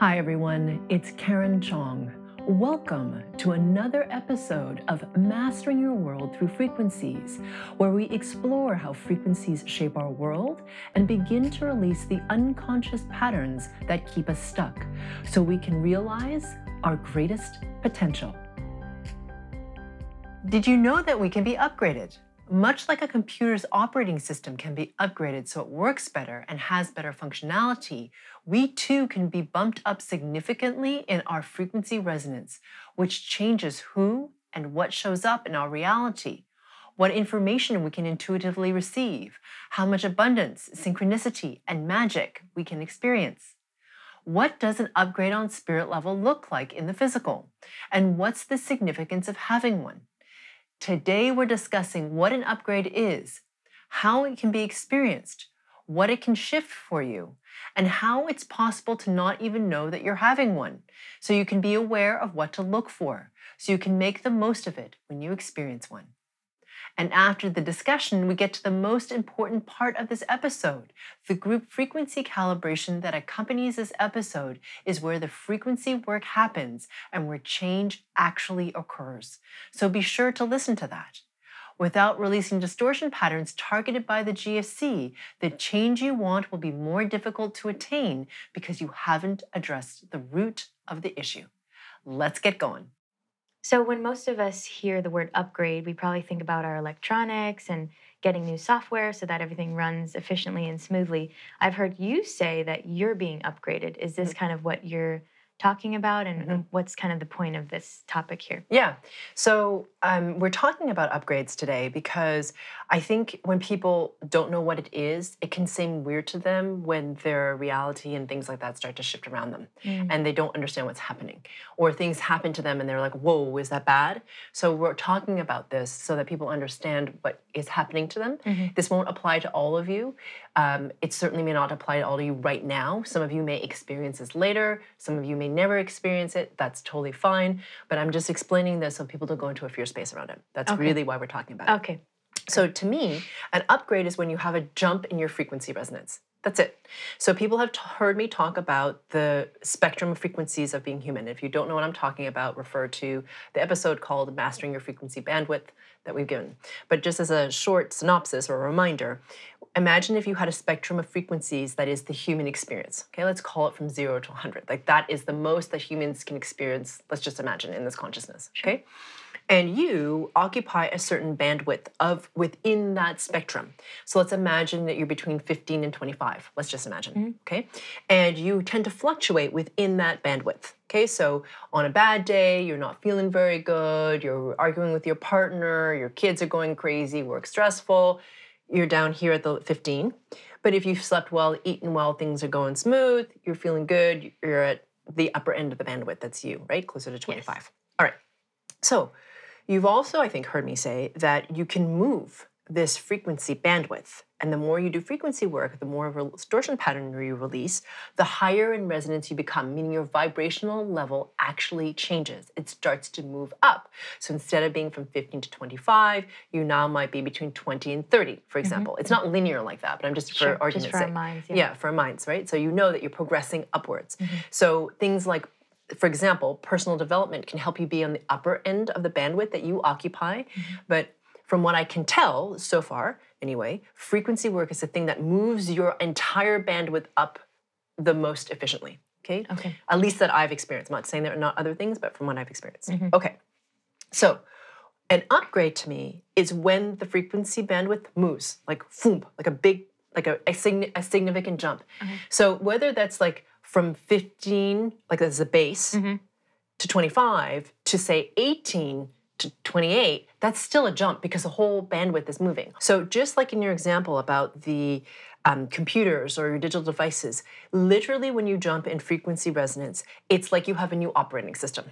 Hi, everyone. It's Karen Chong. Welcome to another episode of Mastering Your World Through Frequencies, where we explore how frequencies shape our world and begin to release the unconscious patterns that keep us stuck so we can realize our greatest potential. Did you know that we can be upgraded? Much like a computer's operating system can be upgraded so it works better and has better functionality, we too can be bumped up significantly in our frequency resonance, which changes who and what shows up in our reality, what information we can intuitively receive, how much abundance, synchronicity, and magic we can experience. What does an upgrade on spirit level look like in the physical? And what's the significance of having one? Today, we're discussing what an upgrade is, how it can be experienced, what it can shift for you, and how it's possible to not even know that you're having one, so you can be aware of what to look for, so you can make the most of it when you experience one. And after the discussion, we get to the most important part of this episode. The group frequency calibration that accompanies this episode is where the frequency work happens and where change actually occurs. So be sure to listen to that. Without releasing distortion patterns targeted by the GFC, the change you want will be more difficult to attain because you haven't addressed the root of the issue. Let's get going. So, when most of us hear the word upgrade, we probably think about our electronics and getting new software so that everything runs efficiently and smoothly. I've heard you say that you're being upgraded. Is this mm-hmm. kind of what you're talking about and mm-hmm. what's kind of the point of this topic here yeah so um, we're talking about upgrades today because i think when people don't know what it is it can seem weird to them when their reality and things like that start to shift around them mm. and they don't understand what's happening or things happen to them and they're like whoa is that bad so we're talking about this so that people understand what is happening to them mm-hmm. this won't apply to all of you um, it certainly may not apply to all of you right now some of you may experience this later some of you may never experience it, that's totally fine. But I'm just explaining this so people don't go into a fear space around it. That's okay. really why we're talking about it. Okay. So to me, an upgrade is when you have a jump in your frequency resonance. That's it. So people have t- heard me talk about the spectrum of frequencies of being human. If you don't know what I'm talking about, refer to the episode called Mastering Your Frequency Bandwidth that we've given. But just as a short synopsis or a reminder, imagine if you had a spectrum of frequencies that is the human experience. Okay, let's call it from zero to 100. Like that is the most that humans can experience, let's just imagine, in this consciousness. Okay? And you occupy a certain bandwidth of within that spectrum. So let's imagine that you're between 15 and 25. Let's just imagine. Mm-hmm. Okay. And you tend to fluctuate within that bandwidth. Okay, so on a bad day, you're not feeling very good, you're arguing with your partner, your kids are going crazy, work stressful, you're down here at the 15. But if you've slept well, eaten well, things are going smooth, you're feeling good, you're at the upper end of the bandwidth. That's you, right? Closer to 25. Yes. All right. So you've also, I think, heard me say that you can move this frequency bandwidth. And the more you do frequency work, the more of a distortion pattern you release, the higher in resonance you become, meaning your vibrational level actually changes. It starts to move up. So instead of being from 15 to 25, you now might be between 20 and 30, for mm-hmm. example. Mm-hmm. It's not linear like that, but I'm just sure, for argument's just for sake. minds, yeah. yeah. for our minds, right? So you know that you're progressing upwards. Mm-hmm. So things like for example, personal development can help you be on the upper end of the bandwidth that you occupy, mm-hmm. but from what I can tell so far, anyway, frequency work is the thing that moves your entire bandwidth up the most efficiently. Okay. Okay. At least that I've experienced. I'm not saying there are not other things, but from what I've experienced. Mm-hmm. Okay. So, an upgrade to me is when the frequency bandwidth moves, like boom, like a big, like a, a, sign, a significant jump. Okay. So whether that's like from 15, like as a base, mm-hmm. to 25 to say 18 to 28, that's still a jump because the whole bandwidth is moving. So, just like in your example about the um, computers or your digital devices, literally when you jump in frequency resonance, it's like you have a new operating system.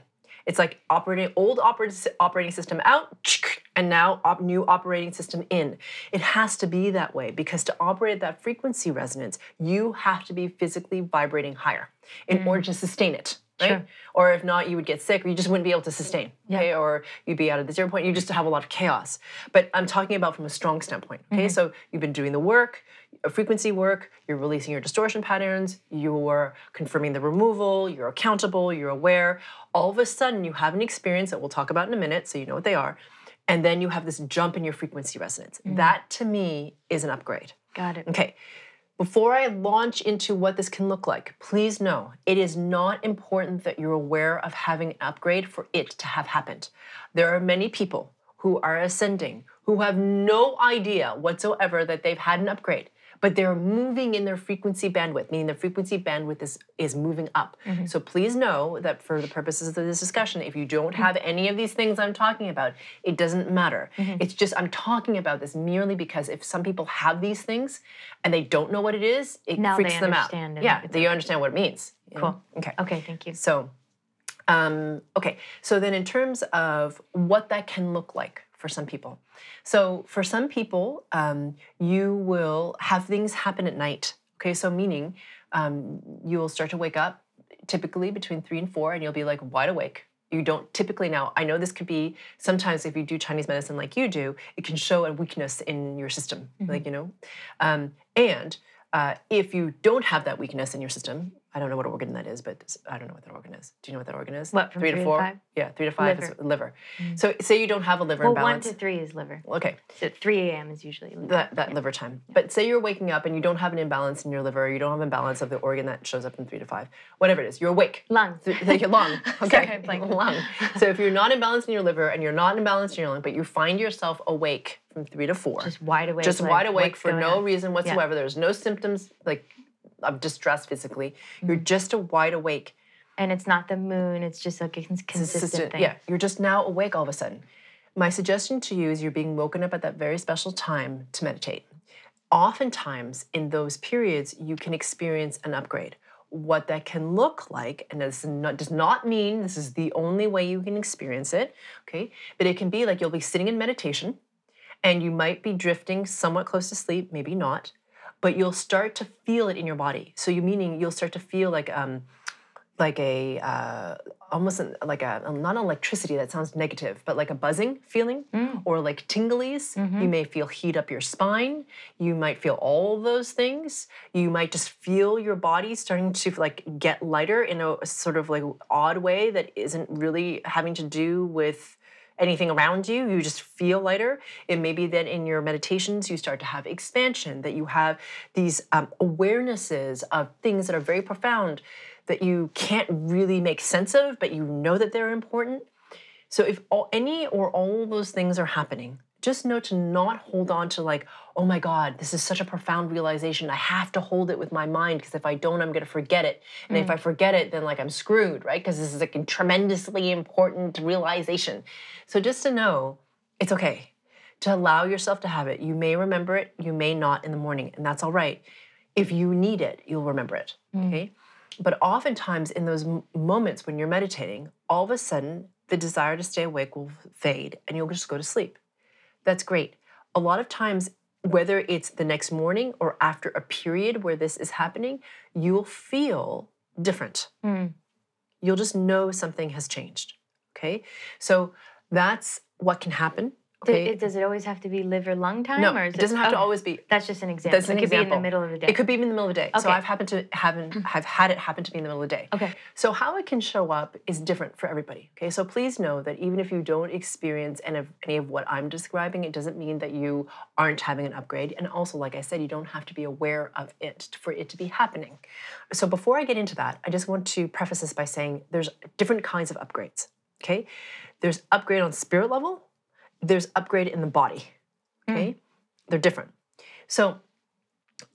It's like operating old operating system out and now op, new operating system in. It has to be that way because to operate that frequency resonance, you have to be physically vibrating higher in mm. order to sustain it right? Sure. Or if not, you would get sick or you just wouldn't be able to sustain. Yeah. Okay. Or you'd be out of the zero point, you just have a lot of chaos. But I'm talking about from a strong standpoint. Okay. Mm-hmm. So you've been doing the work, frequency work, you're releasing your distortion patterns, you're confirming the removal, you're accountable, you're aware. All of a sudden, you have an experience that we'll talk about in a minute, so you know what they are. And then you have this jump in your frequency resonance. Mm. That to me is an upgrade. Got it. Okay. Before I launch into what this can look like, please know it is not important that you're aware of having an upgrade for it to have happened. There are many people who are ascending who have no idea whatsoever that they've had an upgrade, but they're moving in their frequency bandwidth, meaning their frequency bandwidth is, is moving up. Mm-hmm. So please know that for the purposes of this discussion, if you don't have mm-hmm. any of these things I'm talking about, it doesn't matter. Mm-hmm. It's just I'm talking about this merely because if some people have these things and they don't know what it is, it Now freaks them out. Yeah, they understand what it means. Cool. Okay. Okay, thank you. So, um, okay. So then, in terms of what that can look like for some people, so for some people, um, you will have things happen at night. Okay, so meaning um, you will start to wake up typically between three and four, and you'll be like wide awake. You don't typically now. I know this could be sometimes if you do Chinese medicine like you do, it can show a weakness in your system, like you know, um, and uh, if you don't have that weakness in your system, I don't know what organ that is, but I don't know what that organ is. Do you know what that organ is? What, from three three to four? five? Yeah, three to five is Liver. liver. Mm. So say you don't have a liver imbalance. Well, one to three is liver. okay, So 3 a.m. is usually liver. that, that liver time. But say you're waking up and you don't have an imbalance in your liver, or you don't have an imbalance of the organ that shows up in three to five, whatever it is, you're awake. Lungs. Th- Like your lung. Okay. Sorry, lung. So if you're not imbalanced in your liver and you're not imbalanced in your lung, but you find yourself awake from three to four, Just wide awake. just like, wide awake for no on? reason whatsoever. There's no symptoms like of distress physically. You're Mm-hmm. just a wide awake, And it's not the moon, it's just like a consistent consistent. thing. Yeah, you're just now awake all of a sudden. My suggestion to you is you're being woken up at that very special time to meditate. Oftentimes in those periods, you can experience an upgrade. What that can look like, and this not, does not mean this is the only way you can experience it, okay? But it can be like you'll be sitting in meditation and you might be drifting somewhat close to sleep, maybe not, but you'll start to feel it in your body. So you meaning you'll start to feel like um, like a uh, almost an- like a not electricity that sounds negative, but like a buzzing feeling or like tinglies. You may feel heat up your spine. You might feel all those things. You might just feel your body starting to like get lighter in a sort of like odd way that isn't really having to do with anything around you, you just feel lighter. It may be that in your meditations, you start to have expansion, that you have these um, awarenesses of things that are very profound that you can't really make sense of, but you know that they're important. So if all, any or all those things are happening, just know to not hold on to like, oh my God, this is such a profound realization. I have to hold it with my mind because if I don't, I'm going to forget it. And if mm. I forget it, then like I'm screwed, right? Because this is like a tremendously important realization. So just to know, it's okay to allow yourself to have it. You may remember it, you may not in the morning, and that's all right. If you need it, you'll remember it. Mm. Okay. But oftentimes in those moments when you're meditating, all of a sudden the desire to stay awake will fade and you'll just go to sleep. That's great. A lot of times, whether it's the next morning or after a period where this is happening, you'll feel different. Mm. You'll just know something has changed. Okay. So that's what can happen. Okay. it- does it always have to be liver lung time? no, or is it doesn't have to okay. always be. That's just an example. That's an it could be in the middle of the day. It could be in the middle of the day. So I've happened to haven't mm. have had it happen to me in the middle of the day. Okay. So how it can show up is different for everybody. Okay. So please know that even if you don't experience any of any of what I'm describing, it doesn't mean that you aren't having an upgrade. And also, like I said, you don't have to be aware of it for it to be happening. So before I get into that, I just want to preface this by saying there's different kinds of upgrades. Okay. There's upgrade on spirit level, there's upgrade in the body. Mm. Okay. They're different. So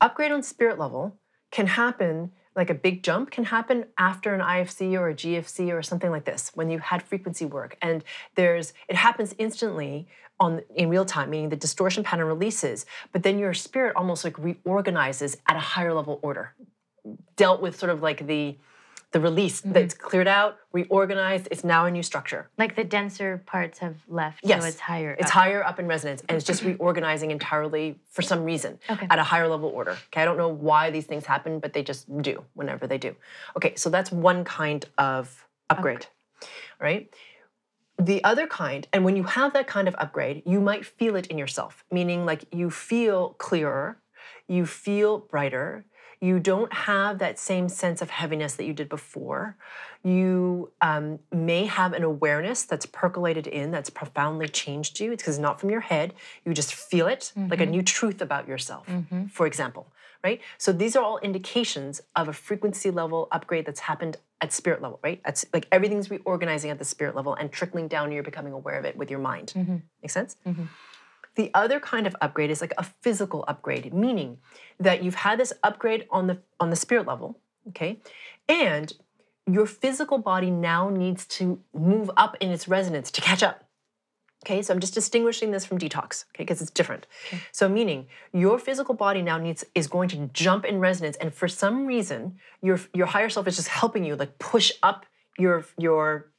upgrade on spirit level can happen like a big jump can happen after an IFC or a GFC or something like this when you had frequency work and there's it happens instantly on in real time meaning the distortion pattern releases but then your spirit almost like reorganizes at a higher level order dealt with sort of like the the release mm-hmm. that's cleared out reorganized it's now a new structure like the denser parts have left, Yes. so it's higher. it's up. higher up in resonance and it's just reorganizing entirely for some reason Okay. at a higher level order. Okay, I don't know why these things happen, but they just do whenever they do. Okay, so that's one kind of upgrade. All right. The other kind, and when you have that kind of upgrade, you might feel it in yourself, meaning like you feel clearer, you feel brighter. You don't have that same sense of heaviness that you did before. You um, may have an awareness that's percolated in, that's profoundly changed you. It's because it's not from your head. You just feel it, like a mm-hmm. new truth about yourself, mm-hmm. for example, right? So these are all indications of a frequency level upgrade that's happened at spirit level, right? It's like everything's reorganizing at the spirit level and trickling down. You're becoming aware of it with your mind. Mm-hmm. Make sense? The other kind of upgrade is like a physical upgrade, meaning that you've had this upgrade on the on the spirit level, okay? And your physical body now needs to move up in its resonance to catch up. Okay, so I'm just distinguishing this from detox, okay, because it's different. So meaning your physical body now needs is going to jump in resonance, and for some reason, your your higher self is just helping you like push up your your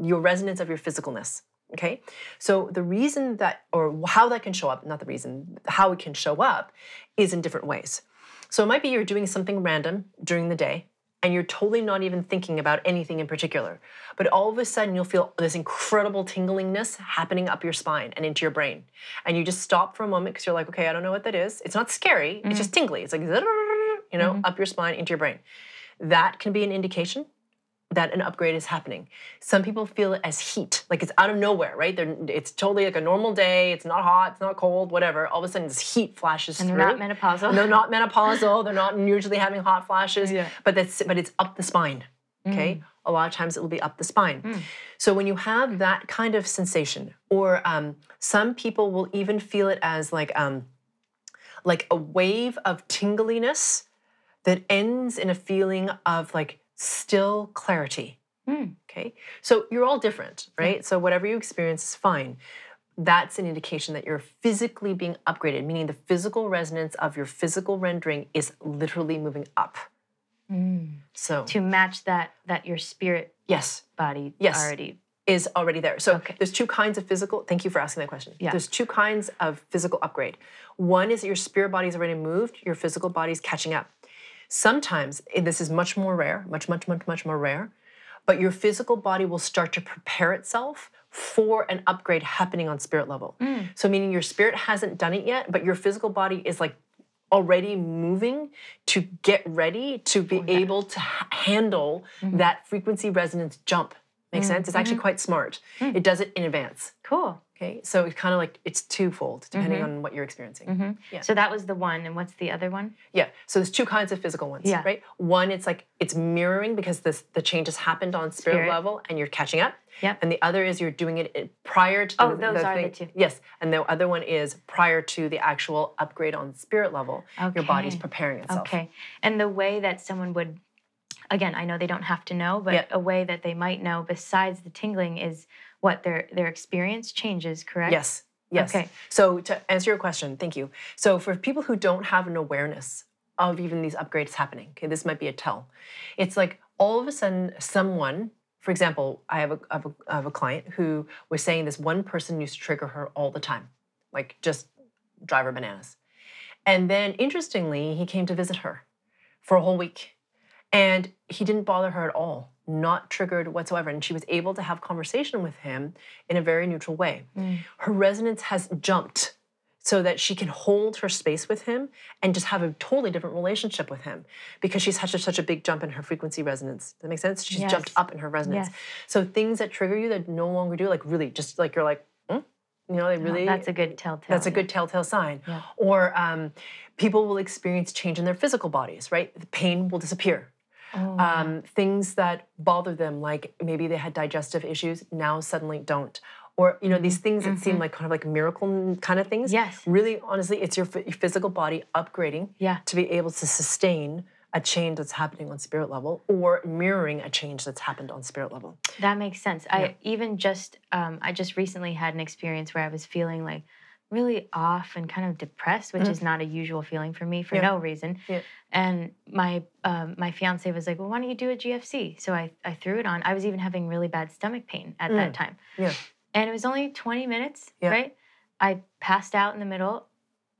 your resonance of your physicalness. Okay, so the reason that or how that can show up, not the reason, how it can show up, is in different ways. So it might be you're doing something random during the day, and you're totally not even thinking about anything in particular. But all of a sudden, you'll feel this incredible tinglingness happening up your spine and into your brain. And you just stop for a moment because you're like, okay, I don't know what that is. It's not scary, it's mm-hmm. just tingly. It's like, you know, mm-hmm. up your spine, into your brain. That can be an indication that an upgrade is happening. Some people feel it as heat, like it's out of nowhere, right? They're, it's totally like a normal day. It's not hot, it's not cold, whatever. All of a sudden, this heat flashes And through. And they're not menopausal. And they're not menopausal. They're not usually having hot flashes. Yeah. But that's but it's up the spine. Okay. A lot of times it will be up the spine. So when you have that kind of sensation, or um, some people will even feel it as like um, like a wave of tingliness that ends in a feeling of like still clarity. Mm. Okay. So you're all different, right? So whatever you experience is fine. That's an indication that you're physically being upgraded, meaning the physical resonance of your physical rendering is literally moving up. Mm. So, To match that that your spirit yes, body Yes. already. is already there. So Okay. there's two kinds of physical. Thank you for asking that question. Yeah. There's two kinds of physical upgrade. One is that your spirit body is already moved, your physical body is catching up. Sometimes this is much more rare, much, much, much, much more rare. But your physical body will start to prepare itself for an upgrade happening on spirit level. Mm. So meaning your spirit hasn't done it yet, but your physical body is like already moving to get ready to be oh, able to handle mm-hmm. that frequency resonance jump. Makes sense? It's actually mm-hmm. quite smart. Mm. It does it in advance. Cool. Okay, so it's kind of like it's twofold depending mm-hmm. on what you're experiencing. Mm-hmm. Yeah. So that was the one, and what's the other one? Yeah, so there's two kinds of physical ones, Yeah. right? One, it's like it's mirroring because this the change has happened on spirit, Spirit. level and you're catching up. Yep. And the other is you're doing it prior to Oh, those are the two. Yes, and the other one is prior to the actual upgrade on spirit level. Okay. Your body's preparing itself. Okay. And the way that someone would, again, I know they don't have to know, but Yeah. a way that they might know besides the tingling is what their their experience changes. Correct. Yes. Yes. Okay. So to answer your question, thank you. So for people who don't have an awareness of even these upgrades happening, okay, this might be a tell. It's like all of a sudden someone, for example, I have a, I have a, I have a client who was saying this one person used to trigger her all the time, like just drive her bananas. And then interestingly, he came to visit her for a whole week. And he didn't bother her at all, not triggered whatsoever. And she was able to have conversation with him in a very neutral way. Her resonance has jumped so that she can hold her space with him and just have a totally different relationship with him because she's had such, a big jump in her frequency resonance. Does that make sense? She's jumped up in her resonance. Yes. So things that trigger you that no longer do, like really, just like you're like, hmm? you know, they Oh, really. that's a good telltale. That's a good telltale sign. Yeah. Or um, people will experience change in their physical bodies, right? The pain will disappear. Oh, Um, things that bother them, like maybe they had digestive issues, now suddenly don't. Or you know these things that seem like kind of like miracle kind of things. Mm-hmm. Yes. Really, honestly, it's your, phy- your physical body upgrading Yeah. to be able to sustain a change that's happening on spirit level, or mirroring a change that's happened on spirit level. That makes sense. I even just um, I just recently had an experience where I was feeling like really off and kind of depressed, which is not a usual feeling for me for. Yeah. no reason. Yeah. And my um, my fiance was like, "Well, why don't you do a GFC?" So I I threw it on. I was even having really bad stomach pain at that time. Mm. Yeah. And it was only 20 minutes, Yeah. right? I passed out in the middle,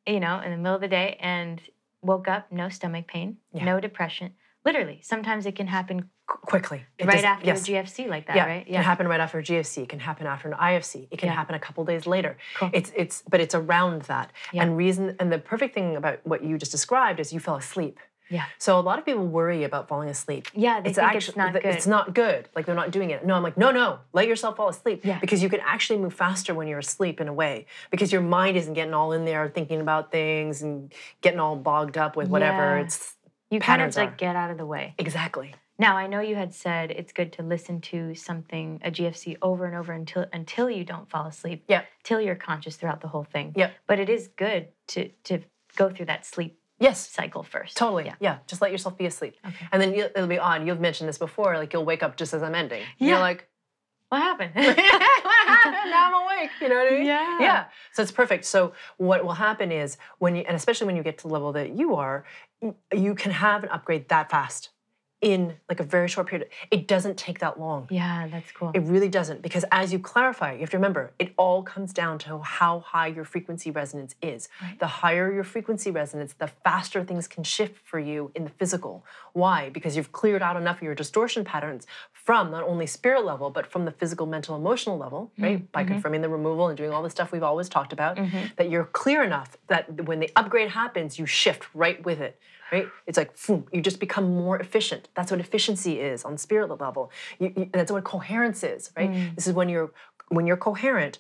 you know, in the middle of the day and woke up, no stomach pain, no depression. Literally, sometimes it can happen quickly. It right does- after yes. GFC like that, yeah, right? Yeah, it can happen right after a GFC. It can happen after an IFC. It can Yeah. happen a couple days later. Cool. It's it's but it's around that. Yeah. And reason and the perfect thing about what you just described is you fell asleep. Yeah. So a lot of people worry about falling asleep. Yeah, they think it's not good. It's not good. Like they're not doing it. No, I'm like, no, no, let yourself fall asleep. Yeah. Because you can actually move faster when you're asleep in a way. Because your mind isn't getting all in there thinking about things and getting all bogged up with whatever. Yeah. It's You kind of patterns like are. get out of the way. exactly. Now I know you had said it's good to listen to something a GFC over and over until until you don't fall asleep. Yeah. Till you're conscious throughout the whole thing. Yep. But it is good to to go through that sleep Yes. cycle first. Totally. Yeah. Yeah. Just let yourself be asleep. Okay. And then you, it'll be odd. You've mentioned this before. Like you'll wake up just as I'm ending. Yeah. You're like, What happened? now I'm awake. You know what I mean? Yeah. Yeah. So it's perfect. So what will happen is when you, and especially when you get to the level that you are, you can have an upgrade that fast in like a very short period. It doesn't take that long. Yeah, that's cool. It really doesn't because as you clarify, you have to remember it all comes down to how high your frequency resonance is. Right. The higher your frequency resonance, the faster things can shift for you in the physical. Why? Because you've cleared out enough of your distortion patterns from not only spirit level, but from the physical, mental, emotional level, mm-hmm, right? By mm-hmm. confirming the removal and doing all the stuff we've always talked about, mm-hmm. that you're clear enough that when the upgrade happens, you shift right with it right? It's like boom, you just become more efficient. That's what efficiency is on spirit level. You, you- that's what coherence is, right? Mm. This is when you're when you're coherent,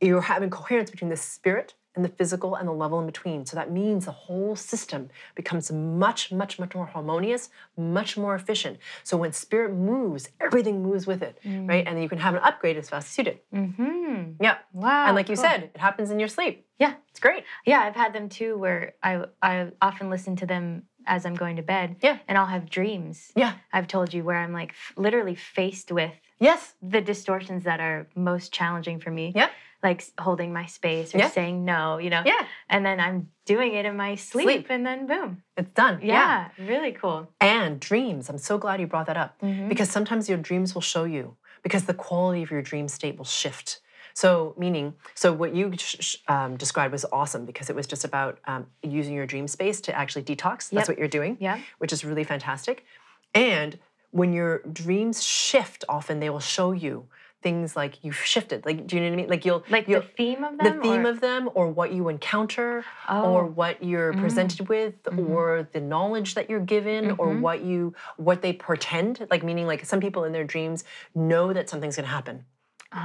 you're having coherence between the spirit and the physical and the level in between. So that means the whole system becomes much, much, much more harmonious, much more efficient. So when spirit moves, everything moves with it, right? And then you can have an upgrade as fast as you did. mm-hmm. Yeah. Wow. and like you cool. said, it happens in your sleep. Yeah. It's great. Yeah, I've had them too where I I often listen to them as I'm going to bed. Yeah. And I'll have dreams. Yeah. I've told you where I'm like f- literally faced with Yes. the distortions that are most challenging for me. Yeah. Like holding my space or Yeah. saying no, you know. Yeah. And then I'm doing it in my sleep, Sleep. and then boom. It's done. Yeah. Really cool. And dreams. I'm so glad you brought that up Mhm. because sometimes your dreams will show you because the quality of your dream state will shift. So, meaning, so what you um, described was awesome because it was just about um, using your dream space to actually detox. That's Yep. what you're doing, Yeah. which is really fantastic. And when your dreams shift, often they will show you things like you've shifted. Like, do you know what I mean? Like you'll Like you'll, the theme of the them. theme or, of them or what you encounter oh, or what you're Mm. presented with Mhm. or the knowledge that you're given or Mhm. what you what they pretend like meaning like some people in their dreams know that something's going to happen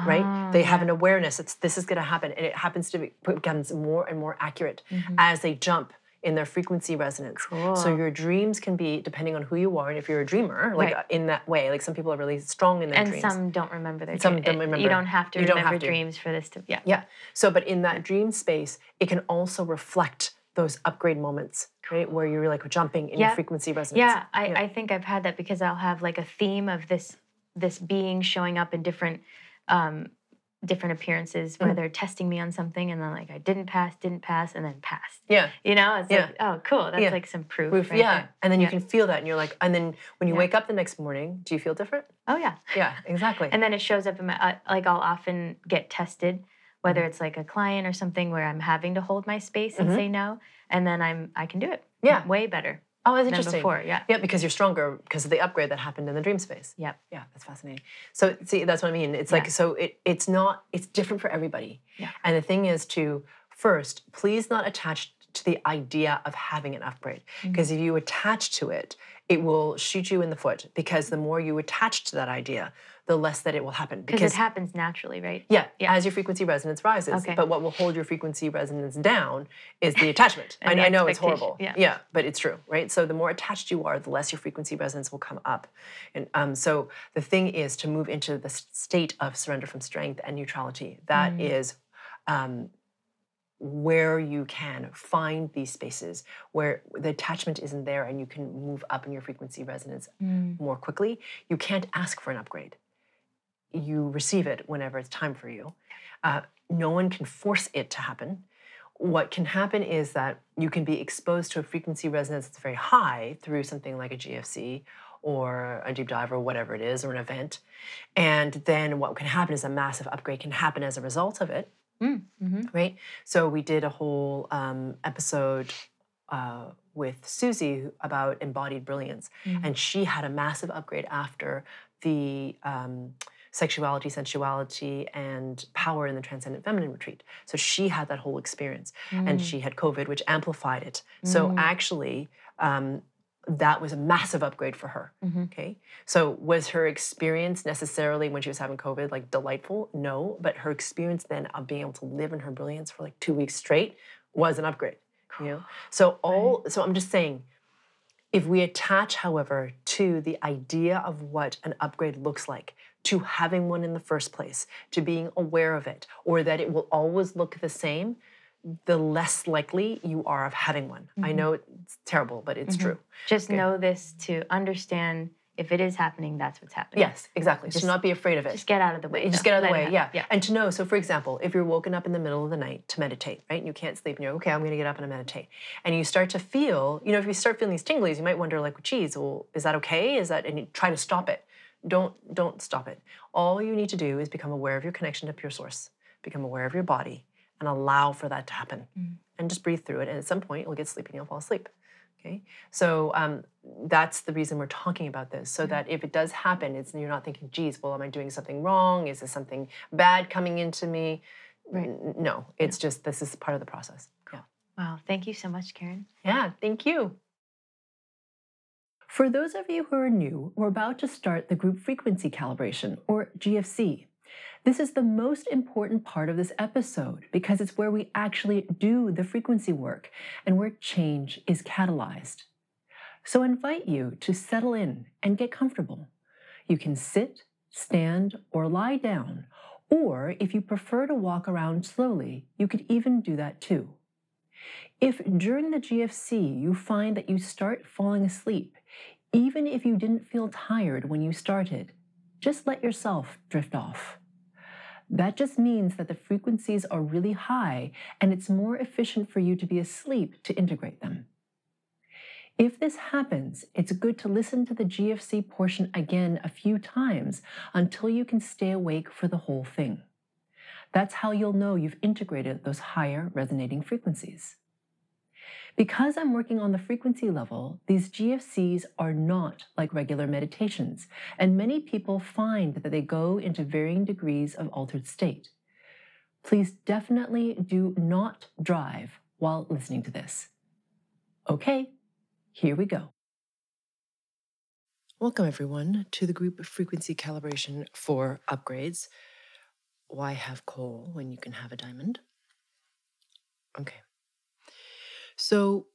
right Ah, they have an awareness it's this is going to happen and it happens to be becomes more and more accurate Mhm. as they jump in their frequency resonance so your dreams can be depending on who you are and if you're a dreamer like Right. in that way like some people are really strong in their and dreams some don't remember their dreams. Some don't remember. You don't have to You remember have to. dreams for this to. Yeah. Yeah. So, but in that dream space, it can also reflect those upgrade moments, right? Where you're like jumping in Yeah. your frequency resonance. Yeah, I, Yeah. I think I've had that because I'll have like a theme of this this being showing up in different um, different appearances where Mhm. they're testing me on something and then like I didn't pass, didn't pass, and then passed. Yeah. You know, it's Yeah. like oh cool, that's Yeah. like some proof. Proof, right yeah. there. And then you Yeah. can feel that and you're like, and then when you wake up the next morning, do you feel different? Oh yeah, Yeah, exactly. and then it shows up in my uh, like I'll often get tested, whether Mm-hmm. it's like a client or something where I'm having to hold my space and Mhm. say no, and then I'm I can do it. Yeah. way better oh, that's interesting. before. Yeah. Yeah, because you're stronger because of the upgrade that happened in the dream space. Yep. Yeah, that's fascinating. So see, that's what I mean. It's like Yeah. so it it's not it's different for everybody. Yeah. And the thing is to first, please not attach to the idea of having an upgrade. Mm-hmm. Because if you attach to it, it will shoot you in the foot. Because the more you attach to that idea, the less that it will happen. Because it happens naturally, right? yeah, Yeah. as your frequency resonance rises. Okay. But what will hold your frequency resonance down is the attachment. I, And the I know it's horrible. yeah. yeah, but it's true, right? So the more attached you are, the less your frequency resonance will come up. And um, so the thing is to move into the state of surrender from strength and neutrality. That Mm. is um, where you can find these spaces where the attachment isn't there and you can move up in your frequency resonance Mm. more quickly. You can't ask for an upgrade. You receive it whenever it's time for you. Uh, no one can force it to happen. What can happen is that you can be exposed to a frequency resonance that's very high through something like a GFC or a deep dive or whatever it is or an event. And then what can happen is a massive upgrade can happen as a result of it Mm. hmm right? So we did a whole um, episode uh, with Susie about embodied brilliance, Mm. and she had a massive upgrade after the um, sexuality, sensuality, and power in the transcendent feminine retreat. So she had that whole experience, and Mm. she had COVID, which amplified it. So Mm. actually, um, that was a massive upgrade for her. Mhm. Okay. So was her experience necessarily when she was having COVID like delightful? No, but her experience then of being able to live in her brilliance for like two weeks straight was an upgrade. You know. So all. So I'm just saying, if we attach, however, to the idea of what an upgrade looks like, to having one in the first place, to being aware of it, or that it will always look the same, the less likely you are of having one. I Mhm. know it's terrible, but it's Mhm. true. Just Okay. know this to understand if it is happening, that's what's happening. Yes, exactly. Just- to not be afraid of it. Just get out of the way. just get out of the way, yeah. Yeah. And to know, so for example, if you're woken up in the middle of the night to meditate, right? And you can't sleep and you're, okay, I'm gonna get up and meditate. And you start to feel, you know, if you start feeling these tinglies, you might wonder like, geez, well, is that okay? Is that, and you try to stop it. Don't, don't stop it. All you need to do is become aware of your connection to pure source, become aware of your body and allow for that to happen. Mm. And just breathe through it. And at some point you'll get sleepy and you'll fall asleep. Okay. So um, that's the reason we're talking about this, so that if it does happen, it's you're not thinking, "Geez, well, am I doing something wrong? Is this something bad coming into me?" Right. N- No, it's just this is part of the process. Yeah. Wow. Thank you so much, Karen. Yeah. Thank you. For those of you who are new, we're about to start the group frequency calibration, or GFC. This is the most important part of this episode because it's where we actually do the frequency work and where change is catalyzed. So I invite you to settle in and get comfortable. You can sit, stand, or lie down, or if you prefer to walk around slowly, you could even do that too. If during the GFC you find that you start falling asleep, even if you didn't feel tired when you started, just let yourself drift off. That just means that the frequencies are really high and it's more efficient for you to be asleep to integrate them. If this happens, it's good to listen to the GFC portion again a few times until you can stay awake for the whole thing. That's how you'll know you've integrated those higher resonating frequencies. Because I'm working on the frequency level, these GFCs are not like regular meditations, and many people find that they go into varying degrees of altered state. Please definitely do not drive while listening to this. Okay, here we go. Welcome, everyone, to the group frequency calibration for upgrades. Why have coal when you can have a diamond? Okay. So,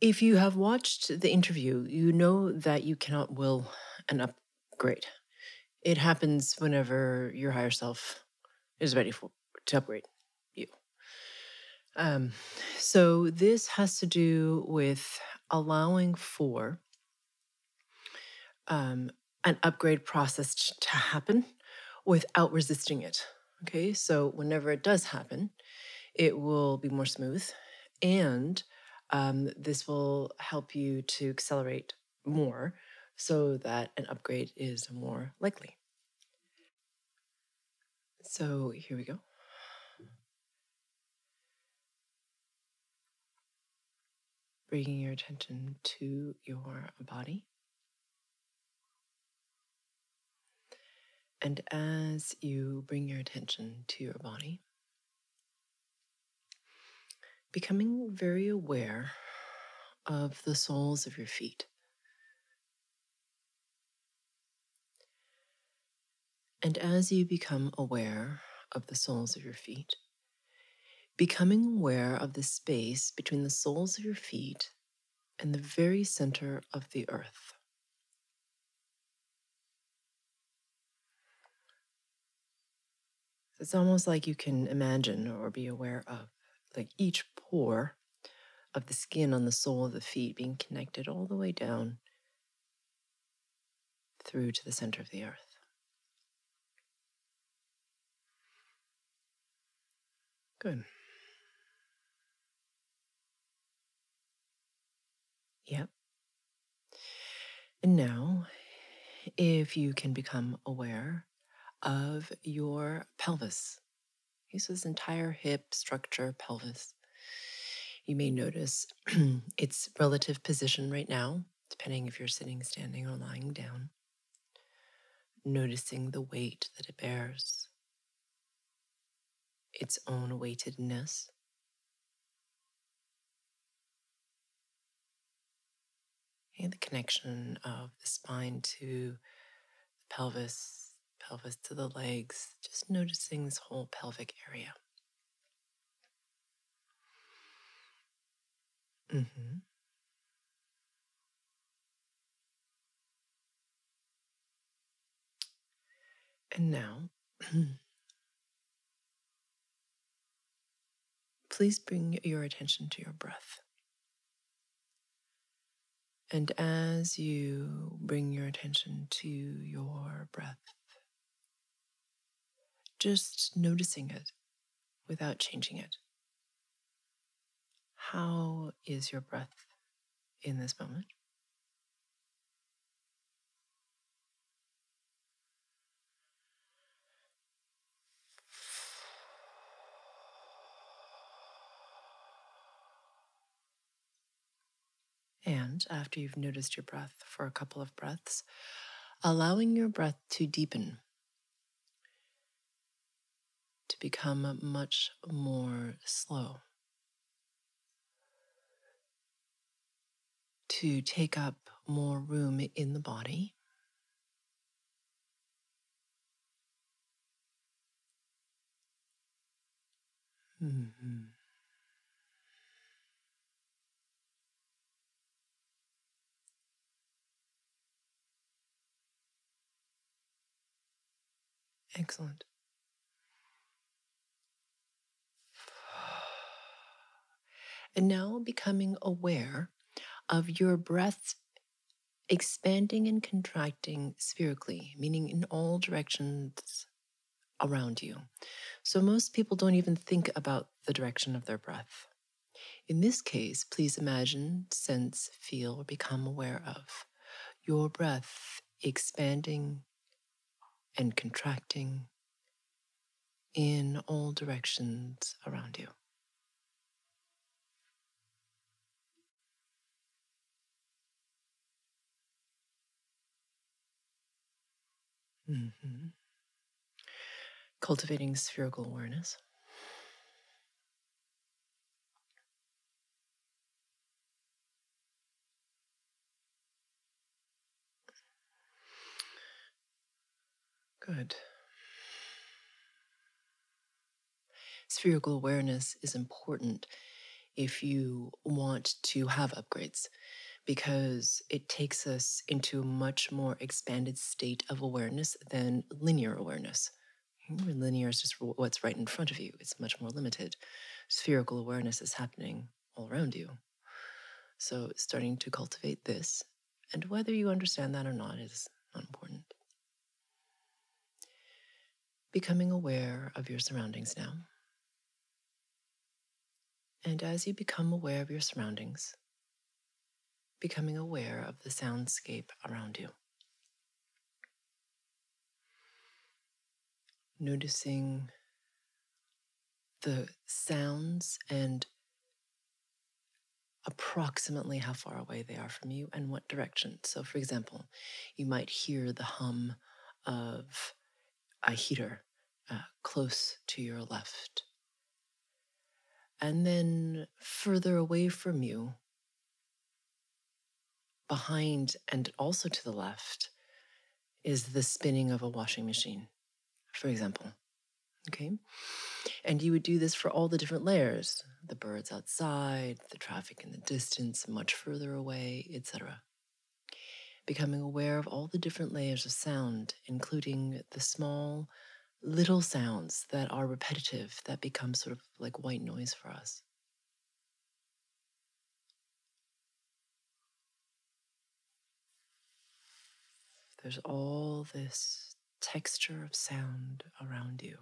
if you have watched the interview, you know that you cannot will an upgrade. It happens whenever your higher self is ready for to upgrade you. Um, so this has to do with allowing for um, an upgrade process to happen without resisting it. Okay, so whenever it does happen, it will be more smooth and um, this will help you to accelerate more so that an upgrade is more likely. So here we go. Bringing your attention to your body. And as you bring your attention to your body, becoming very aware of the soles of your feet. And as you become aware of the soles of your feet, becoming aware of the space between the soles of your feet and the very center of the earth. It's almost like you can imagine or be aware of like each pore of the skin on the sole of the feet being connected all the way down through to the center of the earth. Good. Yep. And now, if you can become aware of your pelvis, this entire hip structure, pelvis, You may notice its relative position right now, depending if you're sitting, standing, or lying down. Noticing the weight that it bears, its own weightedness. And the connection of the spine to the pelvis, pelvis to the legs, just noticing this whole pelvic area. Mm-hmm. And now, please bring your attention to your breath. And as you bring your attention to your breath, just noticing it without changing it. How is your breath in this moment? And after you've noticed your breath for a couple of breaths, allowing your breath to deepen, to become much more slow. to take up more room in the body. Mm-hmm. Excellent. And now becoming aware of your breath expanding and contracting spherically, meaning in all directions around you. So most people don't even think about the direction of their breath. In this case, please imagine, sense, feel, or become aware of your breath expanding and contracting in all directions around you. Mm-hmm. Cultivating spherical awareness. Good. Spherical awareness is important if you want to have upgrades because it takes us into a much more expanded state of awareness than linear awareness. Linear is just what's right in front of you, it's much more limited. Spherical awareness is happening all around you. So, starting to cultivate this, and whether you understand that or not is not important. Becoming aware of your surroundings now. And as you become aware of your surroundings, becoming aware of the soundscape around you. Noticing the sounds and approximately how far away they are from you and what direction. So, for example, you might hear the hum of a heater uh, close to your left. And then further away from you, behind and also to the left is the spinning of a washing machine, for example. Okay. And you would do this for all the different layers the birds outside, the traffic in the distance, much further away, etc. Becoming aware of all the different layers of sound, including the small, little sounds that are repetitive, that become sort of like white noise for us. There's all this texture of sound around you.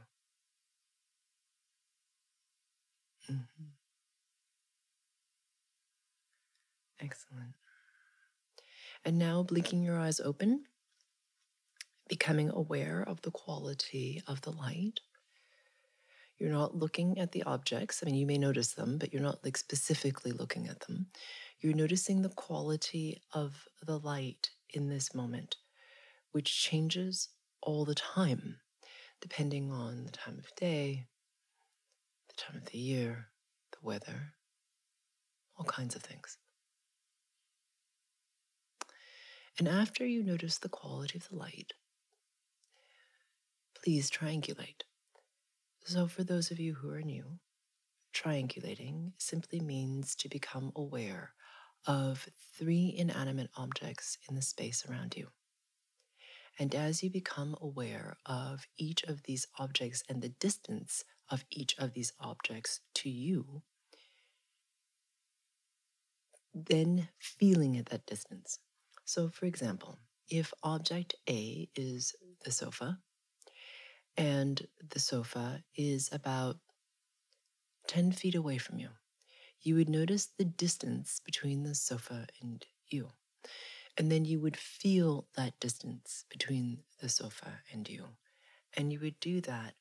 Mm-hmm. Excellent. And now, blinking your eyes open, becoming aware of the quality of the light. You're not looking at the objects. I mean, you may notice them, but you're not like specifically looking at them. You're noticing the quality of the light in this moment, which changes all the time, depending on the time of day, the time of the year, the weather, all kinds of things. And after you notice the quality of the light, please triangulate. So, for those of you who are new, triangulating simply means to become aware of three inanimate objects in the space around you. And as you become aware of each of these objects and the distance of each of these objects to you, then feeling at that distance. So, for example, if object A is the sofa, and the sofa is about 10 feet away from you, you would notice the distance between the sofa and you. And then you would feel that distance between the sofa and you. And you would do that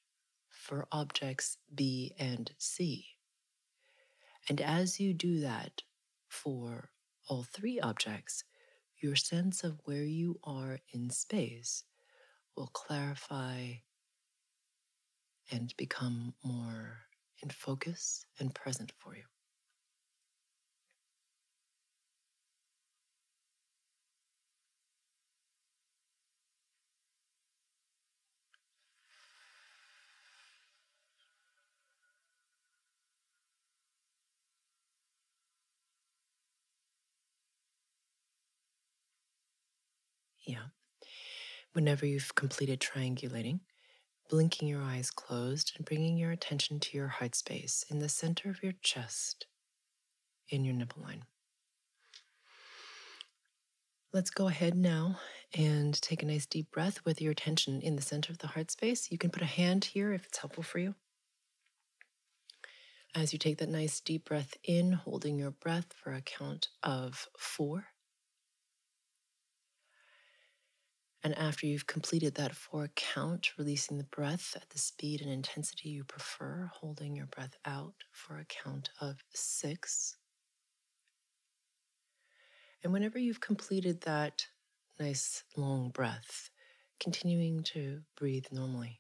for objects B and C. And as you do that for all three objects, your sense of where you are in space will clarify and become more in focus and present for you. Yeah. Whenever you've completed triangulating, blinking your eyes closed and bringing your attention to your heart space in the center of your chest in your nipple line. Let's go ahead now and take a nice deep breath with your attention in the center of the heart space. You can put a hand here if it's helpful for you. As you take that nice deep breath in, holding your breath for a count of four. And after you've completed that four count, releasing the breath at the speed and intensity you prefer, holding your breath out for a count of six. And whenever you've completed that nice long breath, continuing to breathe normally.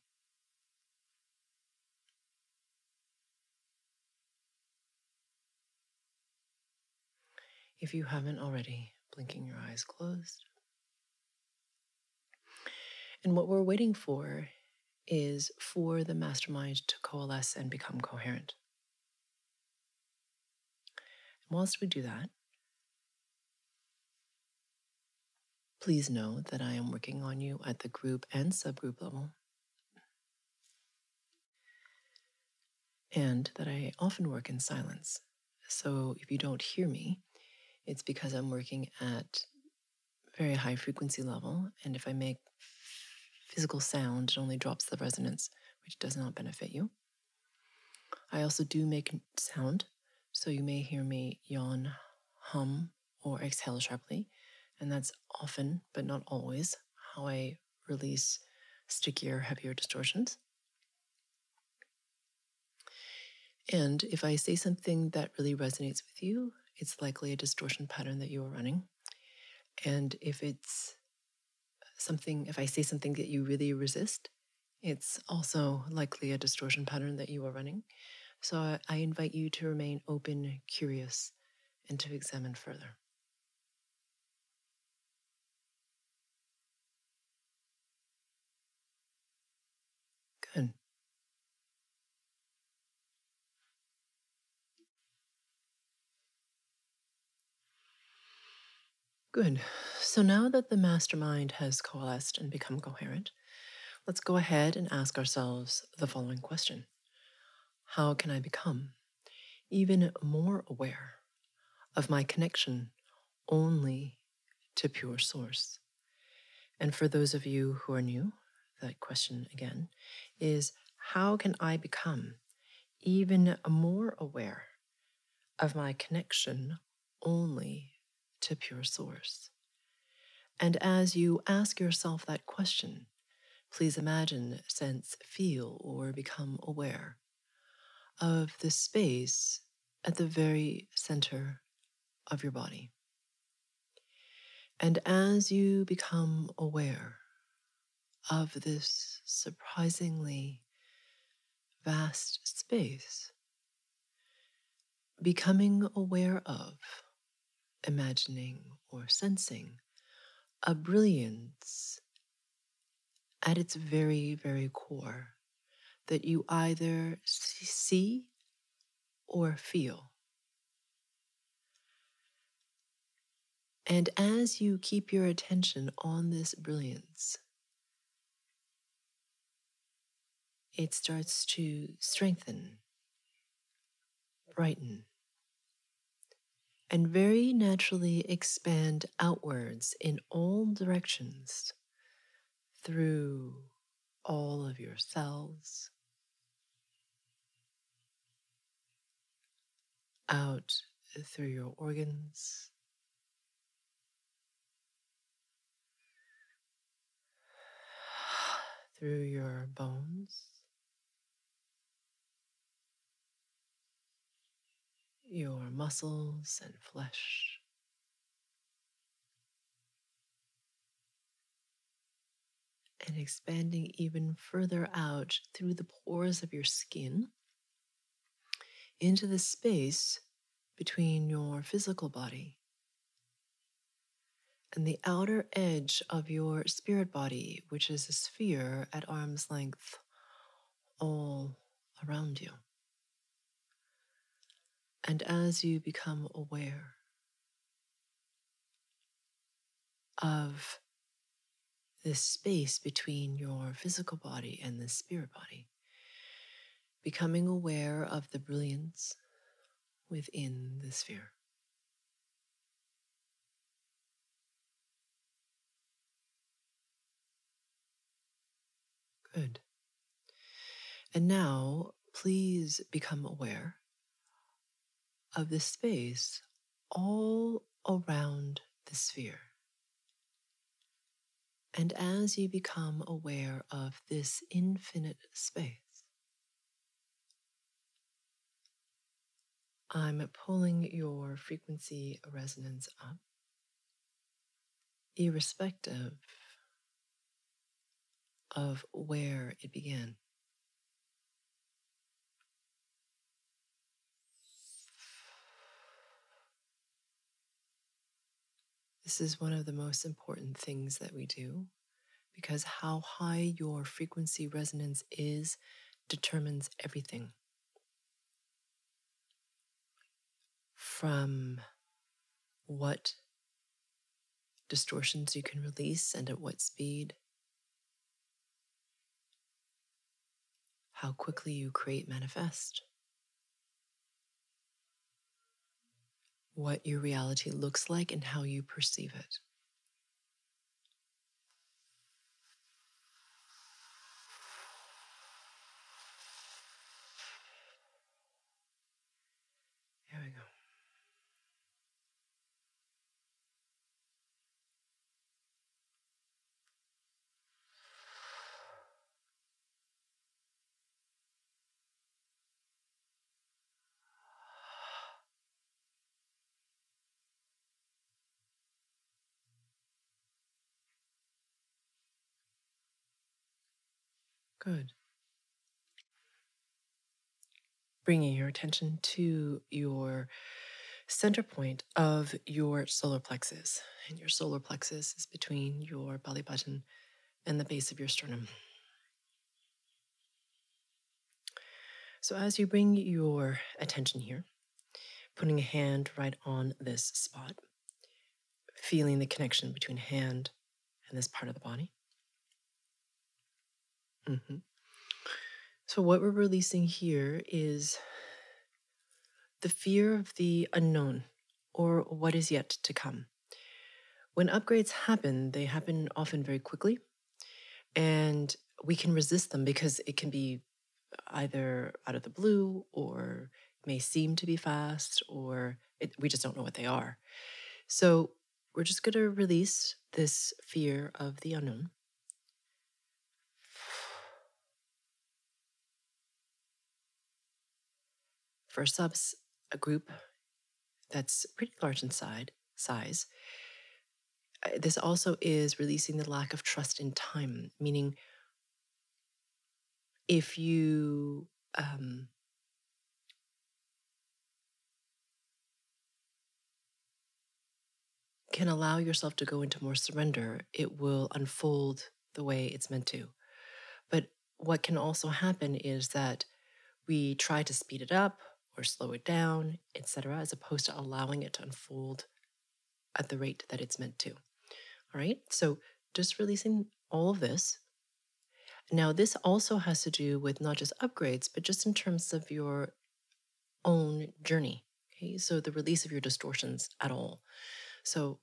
If you haven't already, blinking your eyes closed. And what we're waiting for is for the mastermind to coalesce and become coherent. And whilst we do that, please know that I am working on you at the group and subgroup level. And that I often work in silence. So if you don't hear me, it's because I'm working at very high frequency level. And if I make physical sound, it only drops the resonance, which does not benefit you. I also do make sound, so you may hear me yawn, hum, or exhale sharply, and that's often, but not always, how I release stickier, heavier distortions. And if I say something that really resonates with you, it's likely a distortion pattern that you are running. And if it's something, if I say something that you really resist, it's also likely a distortion pattern that you are running. So I invite you to remain open, curious, and to examine further. Good. Good. So now that the mastermind has coalesced and become coherent, let's go ahead and ask ourselves the following question How can I become even more aware of my connection only to pure source? And for those of you who are new, that question again is How can I become even more aware of my connection only to pure source. And as you ask yourself that question, please imagine, sense, feel, or become aware of the space at the very center of your body. And as you become aware of this surprisingly vast space, becoming aware of, imagining, or sensing a brilliance at its very, very core that you either see or feel. And as you keep your attention on this brilliance, it starts to strengthen, brighten, and very naturally expand outwards in all directions through all of your cells, out through your organs. Through your bones, your muscles and flesh. And expanding even further out through the pores of your skin into the space between your physical body and the outer edge of your spirit body, which is a sphere at arm's length all around you. And as you become aware of this space between your physical body and the spirit body, becoming aware of the brilliance within the sphere. Good. And now, please become aware of the space all around the sphere. And as you become aware of this infinite space, I'm pulling your frequency resonance up, irrespective of where it began. This is one of the most important things that we do because how high your frequency resonance is determines everything. From what distortions you can release and at what speed, how quickly you create manifest. What your reality looks like and how you perceive it. Good. Bringing your attention to your center point of your solar plexus. And your solar plexus is between your belly button and the base of your sternum. So, as you bring your attention here, putting a hand right on this spot, feeling the connection between hand and this part of the body. Mm-hmm. So, what we're releasing here is the fear of the unknown or what is yet to come. When upgrades happen, they happen often very quickly, and we can resist them because it can be either out of the blue or may seem to be fast or it, we just don't know what they are. So, we're just going to release this fear of the unknown For subs, a group that's pretty large in size, uh, this also is releasing the lack of trust in time, meaning if you um, can allow yourself to go into more surrender, it will unfold the way it's meant to. But what can also happen is that we try to speed it up or slow it down, etc., as opposed to allowing it to unfold at the rate that it's meant to. All right, so just releasing all of this. Now, this also has to do with not just upgrades, but just in terms of your own journey. Okay, so the release of your distortions at all. So,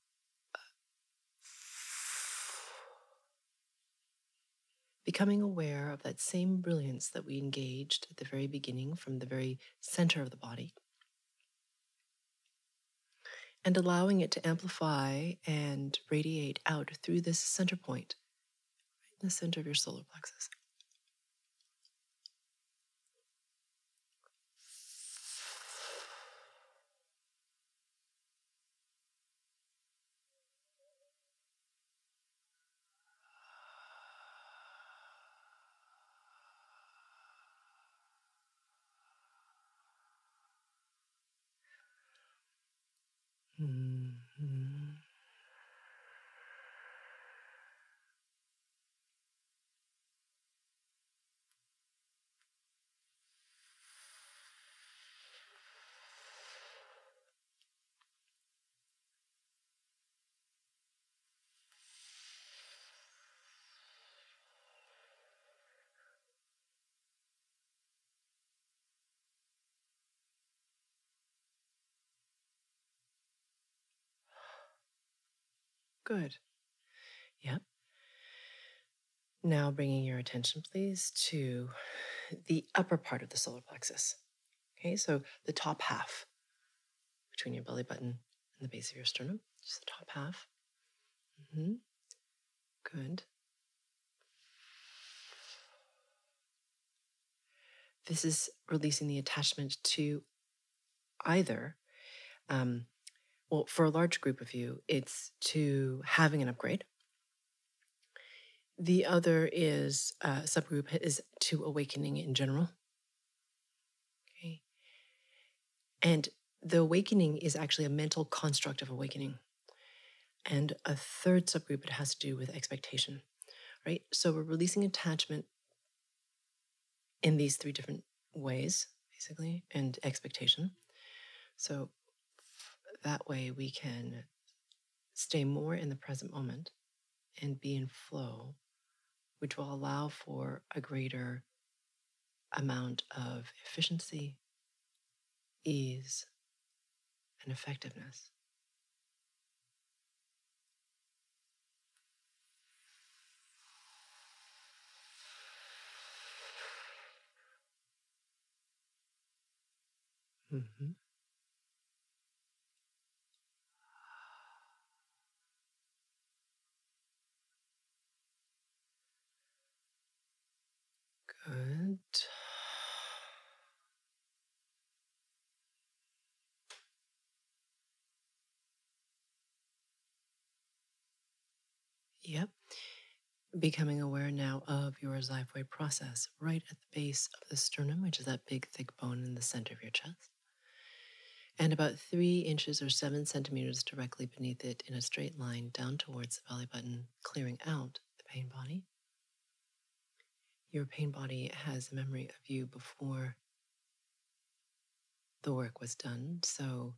becoming aware of that same brilliance that we engaged at the very beginning from the very center of the body, and allowing it to amplify and radiate out through this center point, in the center of your solar plexus. Good. Yep. Now bringing your attention, please, to the upper part of the solar plexus. Okay, so the top half between your belly button and the base of your sternum, just the top half. Mm-hmm. Good. This is releasing the attachment to either um, well, for a large group of you, it's to having an upgrade. The other is uh, subgroup is to awakening in general. Okay. And the awakening is actually a mental construct of awakening. And a third subgroup, it has to do with expectation, right? So we're releasing attachment in these three different ways, basically, and expectation. So that way we can stay more in the present moment and be in flow, which will allow for a greater amount of efficiency, ease, and effectiveness. Mm-hmm. Good. Yep. Becoming aware now of your xiphoid process right at the base of the sternum, which is that big, thick bone in the center of your chest, and about three inches or seven centimeters directly beneath it in a straight line down towards the belly button, clearing out the pain body your pain body has a memory of you before the work was done. So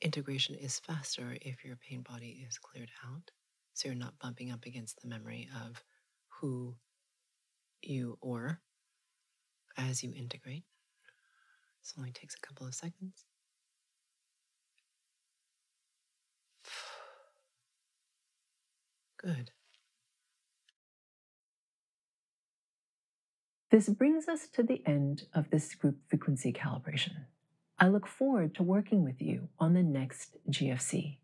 integration is faster if your pain body is cleared out. So you're not bumping up against the memory of who you were as you integrate. This only takes a couple of seconds. Good. This brings us to the end of this group frequency calibration. I look forward to working with you on the next GFC.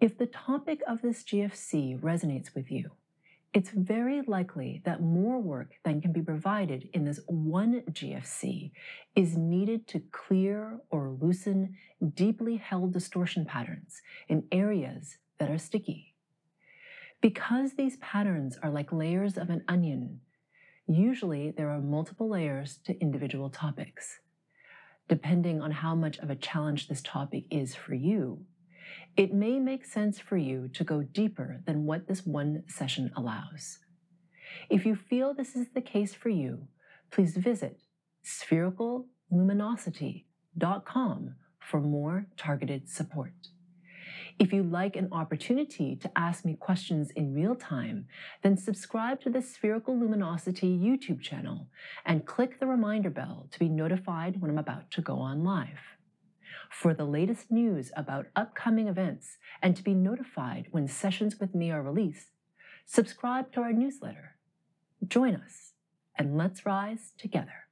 If the topic of this GFC resonates with you, it's very likely that more work than can be provided in this one GFC is needed to clear or loosen deeply held distortion patterns in areas that are sticky. Because these patterns are like layers of an onion, usually there are multiple layers to individual topics. Depending on how much of a challenge this topic is for you, it may make sense for you to go deeper than what this one session allows. If you feel this is the case for you, please visit sphericalluminosity.com for more targeted support. If you'd like an opportunity to ask me questions in real time, then subscribe to the Spherical Luminosity YouTube channel and click the reminder bell to be notified when I'm about to go on live. For the latest news about upcoming events and to be notified when sessions with me are released, subscribe to our newsletter. Join us and let's rise together.